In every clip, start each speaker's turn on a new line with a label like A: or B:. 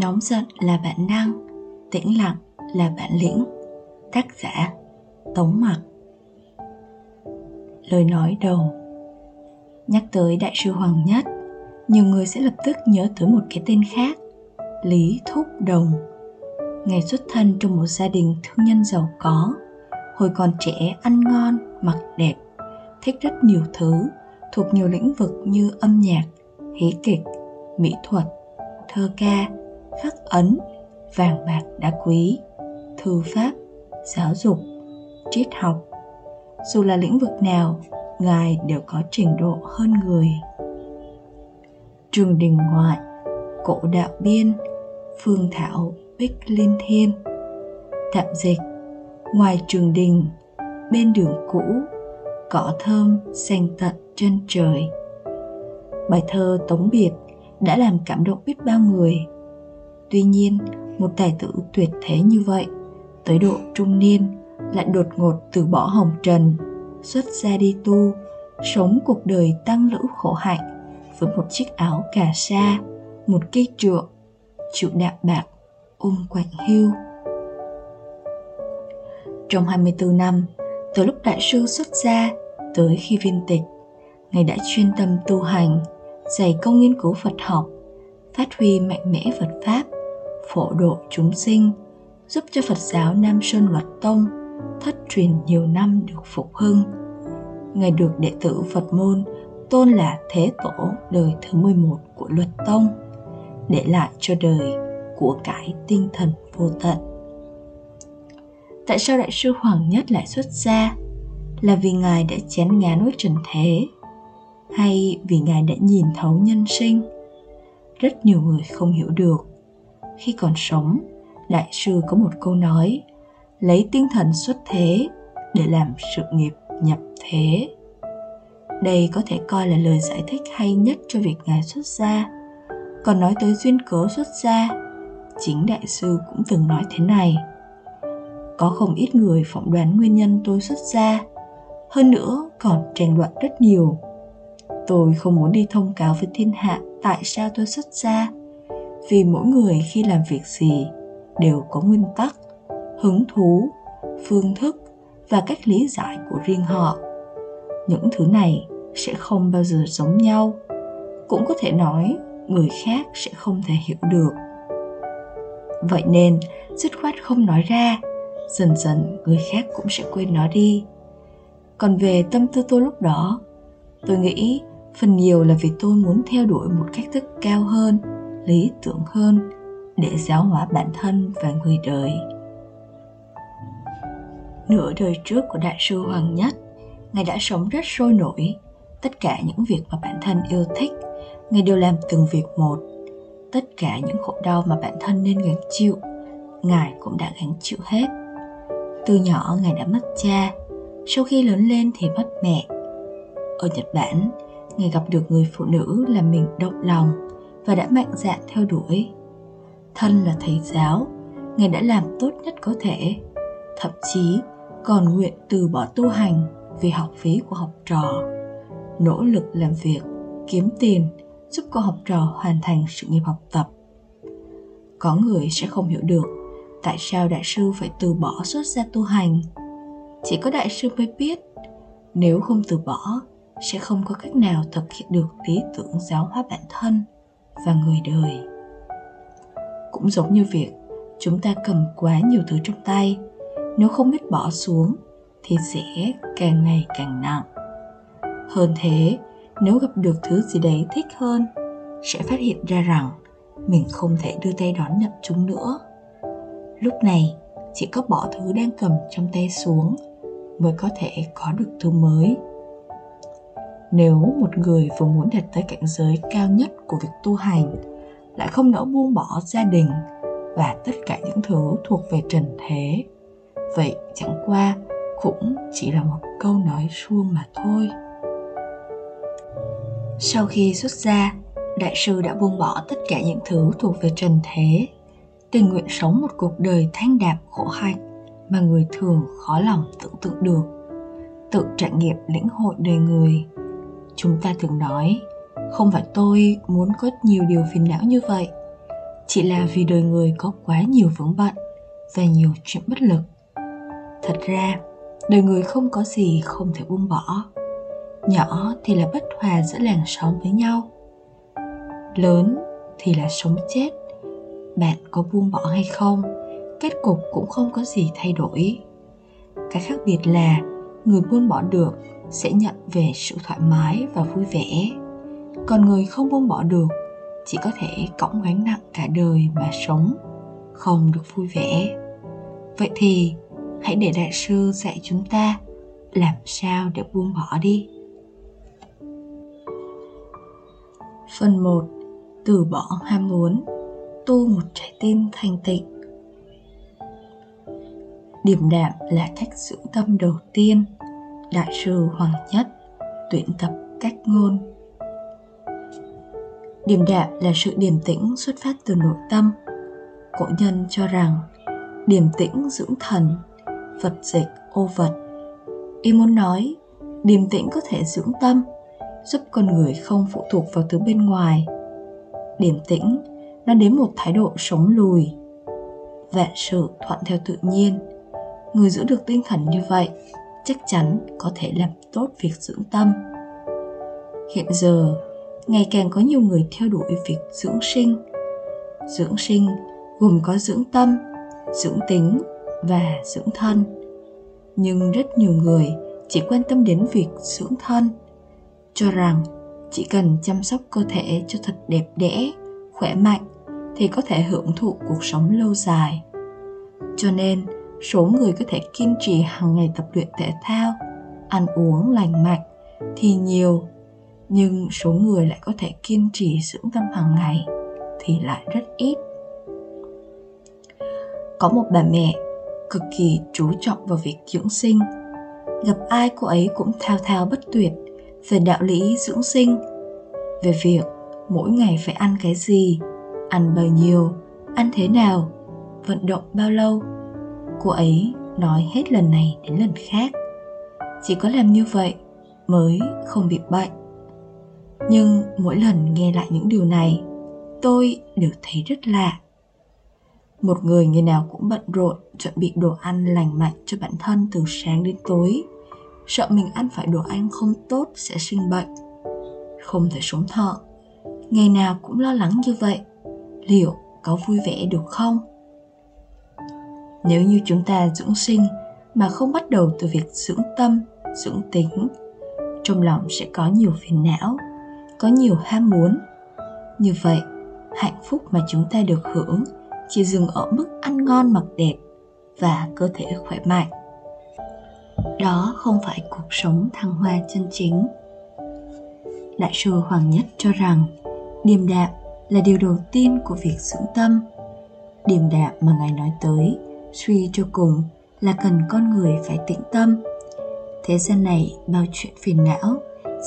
A: nóng giận là bản năng tĩnh lặng là bản lĩnh, tác giả tống mặc. Lời nói đầu. Nhắc tới đại sư hoàng nhất, nhiều người sẽ lập tức nhớ tới một cái tên khác, lý thúc đồng. Ngày xuất thân trong một gia đình thương nhân giàu có, hồi còn trẻ ăn ngon, mặc đẹp, thích rất nhiều thứ, thuộc nhiều lĩnh vực như âm nhạc, hí kịch, mỹ thuật, thơ ca khắc ấn, vàng bạc đá quý, thư pháp, giáo dục, triết học. Dù là lĩnh vực nào, ngài đều có trình độ hơn người. Trường đình ngoại, cổ đạo biên, phương thảo, bích liên thiên. Tạm dịch, ngoài trường đình, bên đường cũ, cỏ thơm xanh tận chân trời. Bài thơ tống biệt đã làm cảm động biết bao người tuy nhiên, một tài tử tuyệt thế như vậy, tới độ trung niên, lại đột ngột từ bỏ hồng trần, xuất gia đi tu, sống cuộc đời tăng lữ khổ hạnh với một chiếc áo cà sa, một cây trượng, chịu đạm bạc, ôm quạnh hưu trong 24 năm, từ lúc đại sư xuất gia tới khi viên tịch, ngài đã chuyên tâm tu hành, dày công nghiên cứu phật học, phát huy mạnh mẽ phật pháp phổ độ chúng sinh, giúp cho phật giáo nam sơn luật tông thất truyền nhiều năm được phục hưng. Ngài được đệ tử phật môn tôn là thế tổ đời thứ 11 của luật tông, để lại cho đời của cải tinh thần vô tận. Tại sao đại sư hoàng nhất lại xuất gia? Là vì ngài đã chán ngán với trần thế, hay vì ngài đã nhìn thấu nhân sinh? Rất nhiều người không hiểu được khi còn sống đại sư có một câu nói, lấy tinh thần xuất thế để làm sự nghiệp nhập thế. Đây có thể coi là lời giải thích hay nhất cho việc ngài xuất gia. Còn nói tới duyên cớ xuất gia, chính đại sư cũng từng nói thế này. Có không ít người phỏng đoán nguyên nhân tôi xuất gia, hơn nữa còn tranh luận rất nhiều. Tôi không muốn đi thông cáo với thiên hạ tại sao tôi xuất gia vì mỗi người khi làm việc gì đều có nguyên tắc, hứng thú, phương thức và cách lý giải của riêng họ. Những thứ này sẽ không bao giờ giống nhau. Cũng có thể nói người khác sẽ không thể hiểu được. Vậy nên, dứt khoát không nói ra, dần dần người khác cũng sẽ quên nó đi. Còn về tâm tư tôi lúc đó, tôi nghĩ phần nhiều là vì tôi muốn theo đuổi một cách thức cao hơn lý tưởng hơn để giáo hóa bản thân và người đời. Nửa đời trước của đại sư hoàng nhất, ngài đã sống rất sôi nổi. Tất cả những việc mà bản thân yêu thích, ngài đều làm từng việc một. Tất cả những khổ đau mà bản thân nên gánh chịu, ngài cũng đã gánh chịu hết. Từ nhỏ ngài đã mất cha, sau khi lớn lên thì mất mẹ. Ở nhật bản, ngài gặp được người phụ nữ làm mình động lòng và đã mạnh dạn theo đuổi. Thân là thầy giáo, ngài đã làm tốt nhất có thể, thậm chí còn nguyện từ bỏ tu hành vì học phí của học trò. Nỗ lực làm việc, kiếm tiền giúp cô học trò hoàn thành sự nghiệp học tập. Có người sẽ không hiểu được tại sao đại sư phải từ bỏ xuất gia tu hành. Chỉ có đại sư mới biết, nếu không từ bỏ, sẽ không có cách nào thực hiện được lý tưởng giáo hóa bản thân và người đời. Cũng giống như việc chúng ta cầm quá nhiều thứ trong tay, nếu không biết bỏ xuống thì sẽ càng ngày càng nặng. Hơn thế, nếu gặp được thứ gì đấy thích hơn, sẽ phát hiện ra rằng mình không thể đưa tay đón nhận chúng nữa. Lúc này, chỉ có bỏ thứ đang cầm trong tay xuống mới có thể có được thứ mới nếu một người vừa muốn đạt tới cảnh giới cao nhất của việc tu hành, lại không nỡ buông bỏ gia đình và tất cả những thứ thuộc về trần thế, vậy chẳng qua cũng chỉ là một câu nói suông mà thôi. Sau khi xuất gia, đại sư đã buông bỏ tất cả những thứ thuộc về trần thế, tình nguyện sống một cuộc đời thanh đạm khổ hạnh mà người thường khó lòng tưởng tượng được, tự trải nghiệm lĩnh hội đời người chúng ta thường nói, không phải tôi muốn có nhiều điều phiền não như vậy. Chỉ là vì đời người có quá nhiều vướng bận và nhiều chuyện bất lực. Thật ra, đời người không có gì không thể buông bỏ. Nhỏ thì là bất hòa giữa làng xóm với nhau. Lớn thì là sống chết. Bạn có buông bỏ hay không, kết cục cũng không có gì thay đổi. Cái khác biệt là, người buông bỏ được sẽ nhận về sự thoải mái và vui vẻ. Còn người không buông bỏ được, chỉ có thể cõng gánh nặng cả đời mà sống, không được vui vẻ. Vậy thì, hãy để đại sư dạy chúng ta làm sao để buông bỏ đi. Phần 1 từ bỏ ham muốn, tu một trái tim thanh tịnh. Điểm đạm là cách dưỡng tâm đầu tiên đại sư hoàng nhất tuyển tập cách ngôn. Điềm đạm là sự điềm tĩnh xuất phát từ nội tâm. Cổ nhân cho rằng điềm tĩnh dưỡng thần vật dịch ô vật. Y muốn nói, điềm tĩnh có thể dưỡng tâm, giúp con người không phụ thuộc vào thứ bên ngoài. Điềm tĩnh, nó đến một thái độ sống lùi. Vạn sự thuận theo tự nhiên, người giữ được tinh thần như vậy chắc chắn có thể làm tốt việc dưỡng tâm. Hiện giờ, ngày càng có nhiều người theo đuổi việc dưỡng sinh. Dưỡng sinh gồm có dưỡng tâm, dưỡng tính và dưỡng thân. Nhưng rất nhiều người chỉ quan tâm đến việc dưỡng thân, cho rằng chỉ cần chăm sóc cơ thể cho thật đẹp đẽ, khỏe mạnh thì có thể hưởng thụ cuộc sống lâu dài. Cho nên số người có thể kiên trì hàng ngày tập luyện thể thao, ăn uống lành mạnh thì nhiều, nhưng số người lại có thể kiên trì dưỡng tâm hàng ngày thì lại rất ít. Có một bà mẹ cực kỳ chú trọng vào việc dưỡng sinh. Gặp ai cô ấy cũng thao thao bất tuyệt về đạo lý dưỡng sinh, về việc mỗi ngày phải ăn cái gì, ăn bao nhiêu, ăn thế nào, vận động bao lâu cô ấy nói hết lần này đến lần khác. Chỉ có làm như vậy mới không bị bệnh. Nhưng mỗi lần nghe lại những điều này, tôi đều thấy rất lạ. Một người ngày nào cũng bận rộn, chuẩn bị đồ ăn lành mạnh cho bản thân từ sáng đến tối. Sợ mình ăn phải đồ ăn không tốt sẽ sinh bệnh. Không thể sống thọ ngày nào cũng lo lắng như vậy. Liệu có vui vẻ được không? Nếu như chúng ta dưỡng sinh mà không bắt đầu từ việc dưỡng tâm, dưỡng tính, trong lòng sẽ có nhiều phiền não, có nhiều ham muốn. Như vậy, hạnh phúc mà chúng ta được hưởng chỉ dừng ở mức ăn ngon mặc đẹp và cơ thể khỏe mạnh. Đó không phải cuộc sống thăng hoa chân chính. Đại sư hoàng nhất cho rằng, điềm đạm là điều đầu tiên của việc dưỡng tâm. Điềm đạm mà ngài nói tới suy cho cùng là cần con người phải tĩnh tâm. Thế gian này bao chuyện phiền não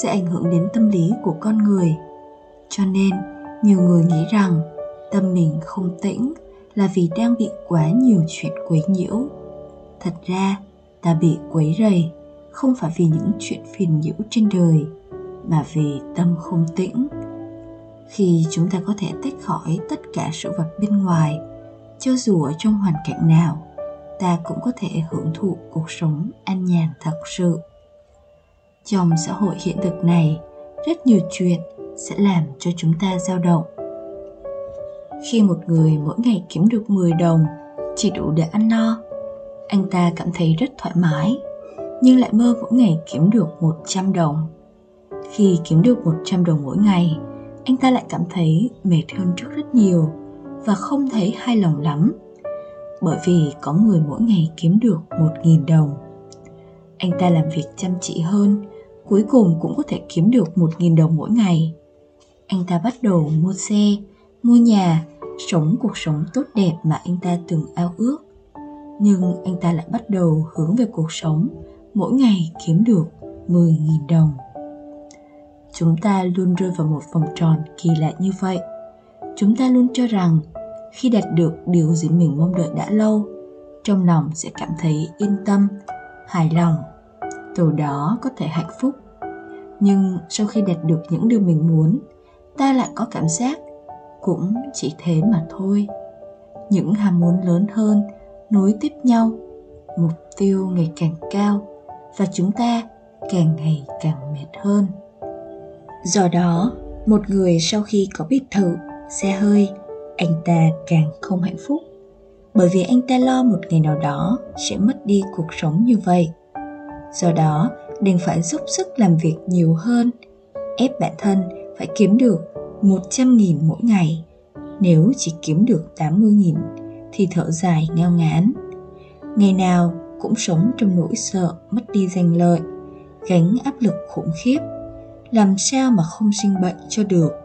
A: sẽ ảnh hưởng đến tâm lý của con người. Cho nên, nhiều người nghĩ rằng tâm mình không tĩnh là vì đang bị quá nhiều chuyện quấy nhiễu. Thật ra ta bị quấy rầy không phải vì những chuyện phiền nhiễu trên đời, mà vì tâm không tĩnh. Khi chúng ta có thể tách khỏi tất cả sự vật bên ngoài cho dù ở trong hoàn cảnh nào, ta cũng có thể hưởng thụ cuộc sống an nhàn thật sự. Trong xã hội hiện thực này, rất nhiều chuyện sẽ làm cho chúng ta dao động. Khi một người mỗi ngày kiếm được 10 đồng, chỉ đủ để ăn no, anh ta cảm thấy rất thoải mái, nhưng lại mơ mỗi ngày kiếm được 100 đồng. Khi kiếm được 100 đồng mỗi ngày, anh ta lại cảm thấy mệt hơn trước rất nhiều và không thấy hài lòng lắm bởi vì có người mỗi ngày kiếm được 1.000 đồng. Anh ta làm việc chăm chỉ hơn, cuối cùng cũng có thể kiếm được 1.000 đồng mỗi ngày. Anh ta bắt đầu mua xe, mua nhà, sống cuộc sống tốt đẹp mà anh ta từng ao ước. Nhưng anh ta lại bắt đầu hướng về cuộc sống mỗi ngày kiếm được 10.000 đồng. Chúng ta luôn rơi vào một vòng tròn kỳ lạ như vậy. Chúng ta luôn cho rằng khi đạt được điều gì mình mong đợi đã lâu, trong lòng sẽ cảm thấy yên tâm, hài lòng, từ đó có thể hạnh phúc. Nhưng sau khi đạt được những điều mình muốn, ta lại có cảm giác cũng chỉ thế mà thôi. Những ham muốn lớn hơn nối tiếp nhau, mục tiêu ngày càng cao và chúng ta càng ngày càng mệt hơn. Do đó, một người sau khi có biệt thự xe hơi, anh ta càng không hạnh phúc. Bởi vì anh ta lo một ngày nào đó sẽ mất đi cuộc sống như vậy. Do đó, đành phải giúp sức làm việc nhiều hơn, ép bản thân phải kiếm được 100.000 mỗi ngày. Nếu chỉ kiếm được 80.000 thì thở dài ngao ngán. Ngày nào cũng sống trong nỗi sợ mất đi danh lợi, gánh áp lực khủng khiếp. Làm sao mà không sinh bệnh cho được?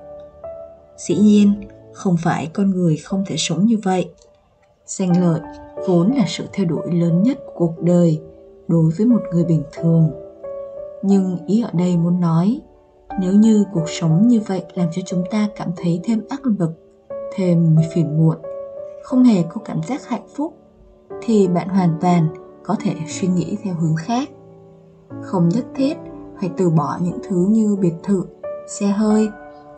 A: Dĩ nhiên, không phải con người không thể sống như vậy. Danh lợi vốn là sự theo đuổi lớn nhất của cuộc đời đối với một người bình thường. Nhưng ý ở đây muốn nói, nếu như cuộc sống như vậy làm cho chúng ta cảm thấy thêm áp lực, thêm phiền muộn, không hề có cảm giác hạnh phúc, thì bạn hoàn toàn có thể suy nghĩ theo hướng khác. Không nhất thiết phải từ bỏ những thứ như biệt thự, xe hơi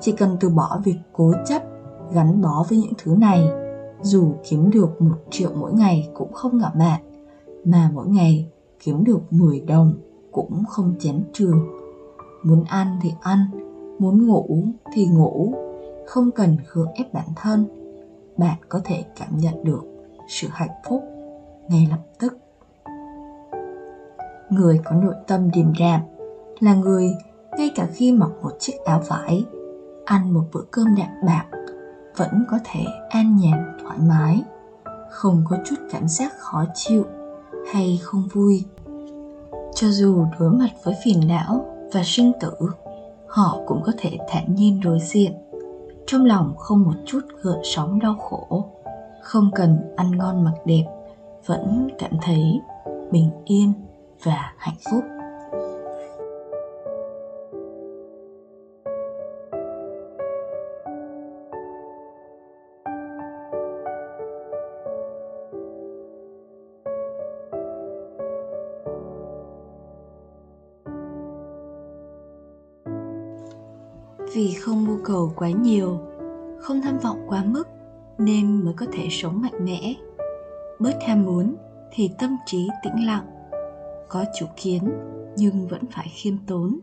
A: chỉ cần từ bỏ việc cố chấp, gắn bó với những thứ này, dù kiếm được một triệu mỗi ngày cũng không ngạo mạn, mà mỗi ngày kiếm được 10 đồng cũng không chén trường. Muốn ăn thì ăn, muốn ngủ thì ngủ, không cần gượng ép bản thân. Bạn có thể cảm nhận được sự hạnh phúc ngay lập tức. Người có nội tâm điềm đạm là người ngay cả khi mặc một chiếc áo vải ăn một bữa cơm đạm bạc, vẫn có thể an nhàn, thoải mái. Không có chút cảm giác khó chịu hay không vui. Cho dù đối mặt với phiền não và sinh tử, họ cũng có thể thản nhiên đối diện. Trong lòng không một chút gợn sóng đau khổ, không cần ăn ngon mặc đẹp, vẫn cảm thấy bình yên và hạnh phúc. Cầu quá nhiều, không tham vọng quá mức nên mới có thể sống mạnh mẽ. Bớt ham muốn thì tâm trí tĩnh lặng, có chủ kiến nhưng vẫn phải khiêm tốn.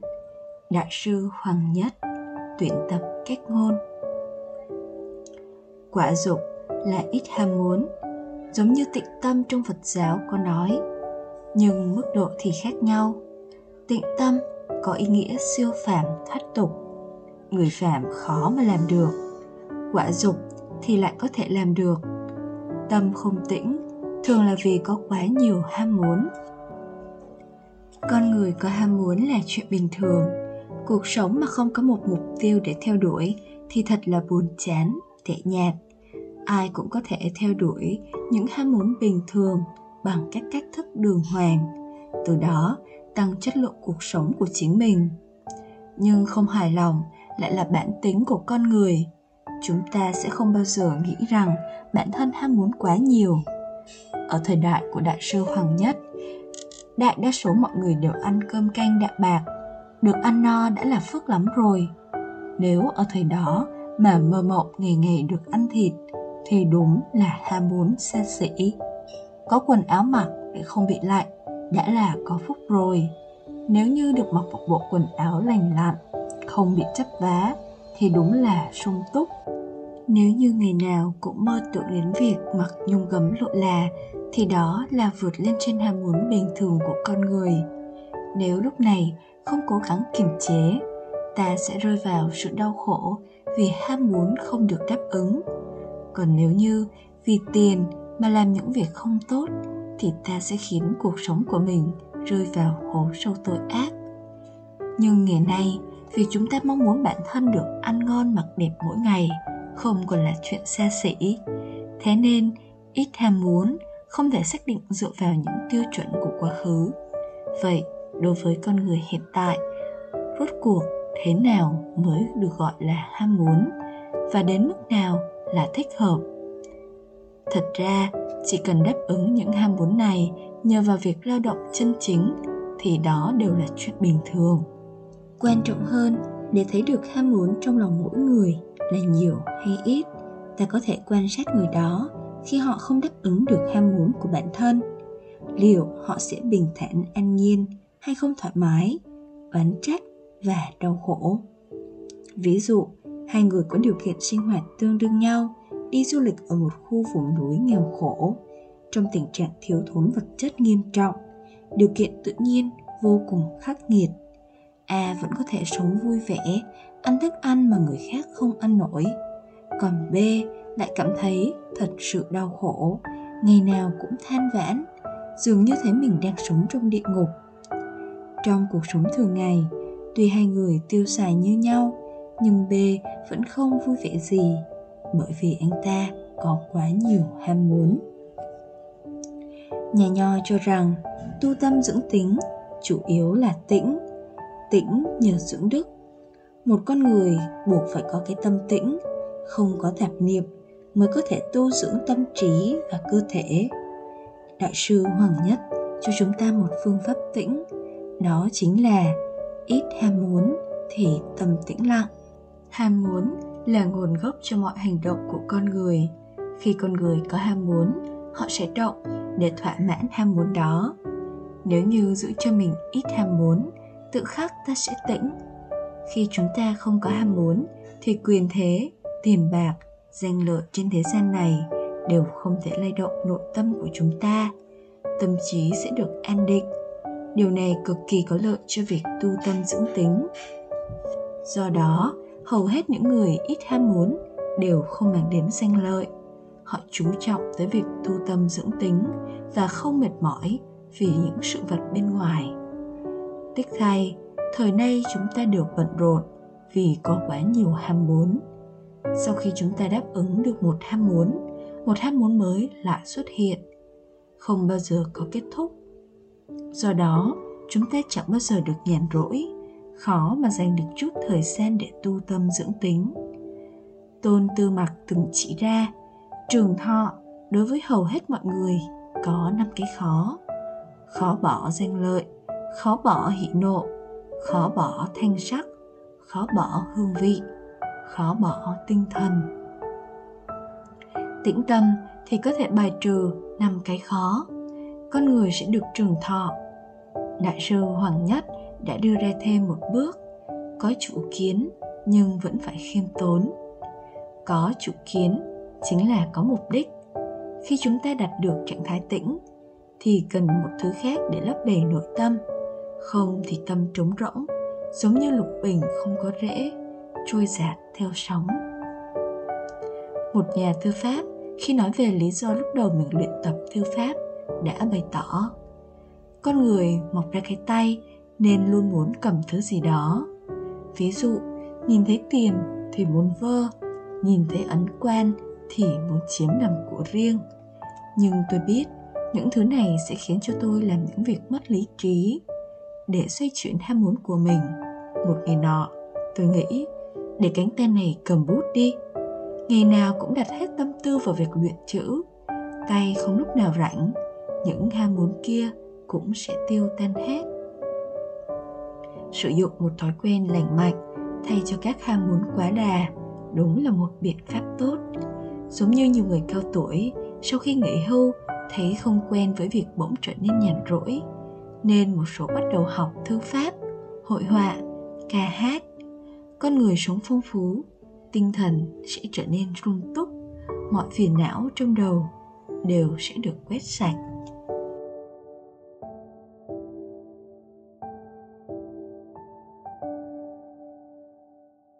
A: Đại sư hoàng nhất tuyển tập cách ngôn. Quả dục là ít ham muốn, giống như tịnh tâm trong phật giáo có nói, nhưng mức độ thì khác nhau. Tịnh tâm có ý nghĩa siêu phàm thoát tục người phạm khó mà làm được. Quả dục thì lại có thể làm được. Tâm không tĩnh thường là vì có quá nhiều ham muốn. Con người có ham muốn là chuyện bình thường. Cuộc sống mà không có một mục tiêu để theo đuổi thì thật là buồn chán tệ nhạt. Ai cũng có thể theo đuổi những ham muốn bình thường bằng các cách thức đường hoàng, từ đó tăng chất lượng cuộc sống của chính mình. Nhưng không hài lòng lại là bản tính của con người. Chúng ta sẽ không bao giờ nghĩ rằng bản thân ham muốn quá nhiều. Ở thời đại của đại sư hoàng nhất, đại đa số mọi người đều ăn cơm canh đạm bạc, được ăn no đã là phước lắm rồi. Nếu ở thời đó mà mơ mộng ngày ngày được ăn thịt, thì đúng là ham muốn xa xỉ. Có quần áo mặc để không bị lạnh đã là có phúc rồi. Nếu như được mặc một bộ quần áo lành lặn không bị chấp vá thì đúng là sung túc. Nếu như ngày nào cũng mơ tưởng đến việc mặc nhung gấm lộ là, thì đó là vượt lên trên ham muốn bình thường của con người. Nếu lúc này không cố gắng kiềm chế, ta sẽ rơi vào sự đau khổ vì ham muốn không được đáp ứng. Còn nếu như vì tiền mà làm những việc không tốt, thì ta sẽ khiến cuộc sống của mình rơi vào hố sâu tội ác. Nhưng ngày nay vì chúng ta mong muốn bản thân được ăn ngon mặc đẹp mỗi ngày, không còn là chuyện xa xỉ. Thế nên, ít ham muốn, không thể xác định dựa vào những tiêu chuẩn của quá khứ. Vậy, đối với con người hiện tại, rốt cuộc thế nào mới được gọi là ham muốn và đến mức nào là thích hợp? Thật ra, chỉ cần đáp ứng những ham muốn này nhờ vào việc lao động chân chính thì đó đều là chuyện bình thường quan trọng hơn để thấy được ham muốn trong lòng mỗi người là nhiều hay ít. Ta có thể quan sát người đó khi họ không đáp ứng được ham muốn của bản thân. Liệu họ sẽ bình thản, an nhiên hay không thoải mái, oán trách và đau khổ? Ví dụ, hai người có điều kiện sinh hoạt tương đương nhau, đi du lịch ở một khu vùng núi nghèo khổ. Trong tình trạng thiếu thốn vật chất nghiêm trọng, điều kiện tự nhiên vô cùng khắc nghiệt a vẫn có thể sống vui vẻ, ăn thức ăn mà người khác không ăn nổi. Còn b lại cảm thấy thật sự đau khổ, ngày nào cũng than vãn, dường như thấy mình đang sống trong địa ngục. Trong cuộc sống thường ngày, tuy hai người tiêu xài như nhau, nhưng b vẫn không vui vẻ gì, bởi vì anh ta có quá nhiều ham muốn. Nhà nho cho rằng tu tâm dưỡng tính chủ yếu là tĩnh tĩnh nhờ dưỡng đức. Một con người buộc phải có cái tâm tĩnh, không có tạp niệm mới có thể tu dưỡng tâm trí và cơ thể. Đại sư hoàng nhất cho chúng ta một phương pháp tĩnh, đó chính là ít ham muốn thì tâm tĩnh lặng. Ham muốn là nguồn gốc cho mọi hành động của con người. Khi con người có ham muốn, họ sẽ động để thỏa mãn ham muốn đó. Nếu như giữ cho mình ít ham muốn tự khắc ta sẽ tĩnh. Khi chúng ta không có ham muốn, thì quyền thế, tiền bạc, danh lợi trên thế gian này đều không thể lay động nội tâm của chúng ta. Tâm trí sẽ được an định. Điều này cực kỳ có lợi cho việc tu tâm dưỡng tính. Do đó, hầu hết những người ít ham muốn đều không mang đến danh lợi. Họ chú trọng tới việc tu tâm dưỡng tính và không mệt mỏi vì những sự vật bên ngoài tích thay thời nay chúng ta đều bận rộn vì có quá nhiều ham muốn. Sau khi chúng ta đáp ứng được một ham muốn, một ham muốn mới lại xuất hiện, không bao giờ có kết thúc. Do đó, chúng ta chẳng bao giờ được nhàn rỗi, khó mà dành được chút thời gian để tu tâm dưỡng tính. Tôn tư mặc từng chỉ ra, trường thọ đối với hầu hết mọi người có năm cái khó. Khó bỏ danh lợi khó bỏ hỷ nộ, khó bỏ thanh sắc, khó bỏ hương vị, khó bỏ tinh thần. Tĩnh tâm thì có thể bài trừ năm cái khó. Con người sẽ được trường thọ. Đại sư hoàng nhất đã đưa ra thêm một bước. Có chủ kiến nhưng vẫn phải khiêm tốn. Có chủ kiến chính là có mục đích. Khi chúng ta đạt được trạng thái tĩnh thì cần một thứ khác để lấp đầy nội tâm không thì tâm trống rỗng, giống như lục bình không có rễ, trôi giạt theo sóng. Một nhà thư pháp, khi nói về lý do lúc đầu mình luyện tập thư pháp, đã bày tỏ, con người mọc ra cái tay nên luôn muốn cầm thứ gì đó. Ví dụ, nhìn thấy tiền thì muốn vơ, nhìn thấy ấn quan thì muốn chiếm làm của riêng. Nhưng tôi biết những thứ này sẽ khiến cho tôi làm những việc mất lý trí để xoay chuyển ham muốn của mình. Một ngày nọ, tôi nghĩ, để cánh tay này cầm bút đi. Ngày nào cũng đặt hết tâm tư vào việc luyện chữ. Tay không lúc nào rảnh, những ham muốn kia cũng sẽ tiêu tan hết. Sử dụng một thói quen lành mạnh thay cho các ham muốn quá đà đúng là một biện pháp tốt. Giống như nhiều người cao tuổi, sau khi nghỉ hưu, thấy không quen với việc bỗng trở nên nhàn rỗi nên một số bắt đầu học thư pháp, hội họa, ca hát. Con người sống phong phú, tinh thần sẽ trở nên sung túc, mọi phiền não trong đầu đều sẽ được quét sạch.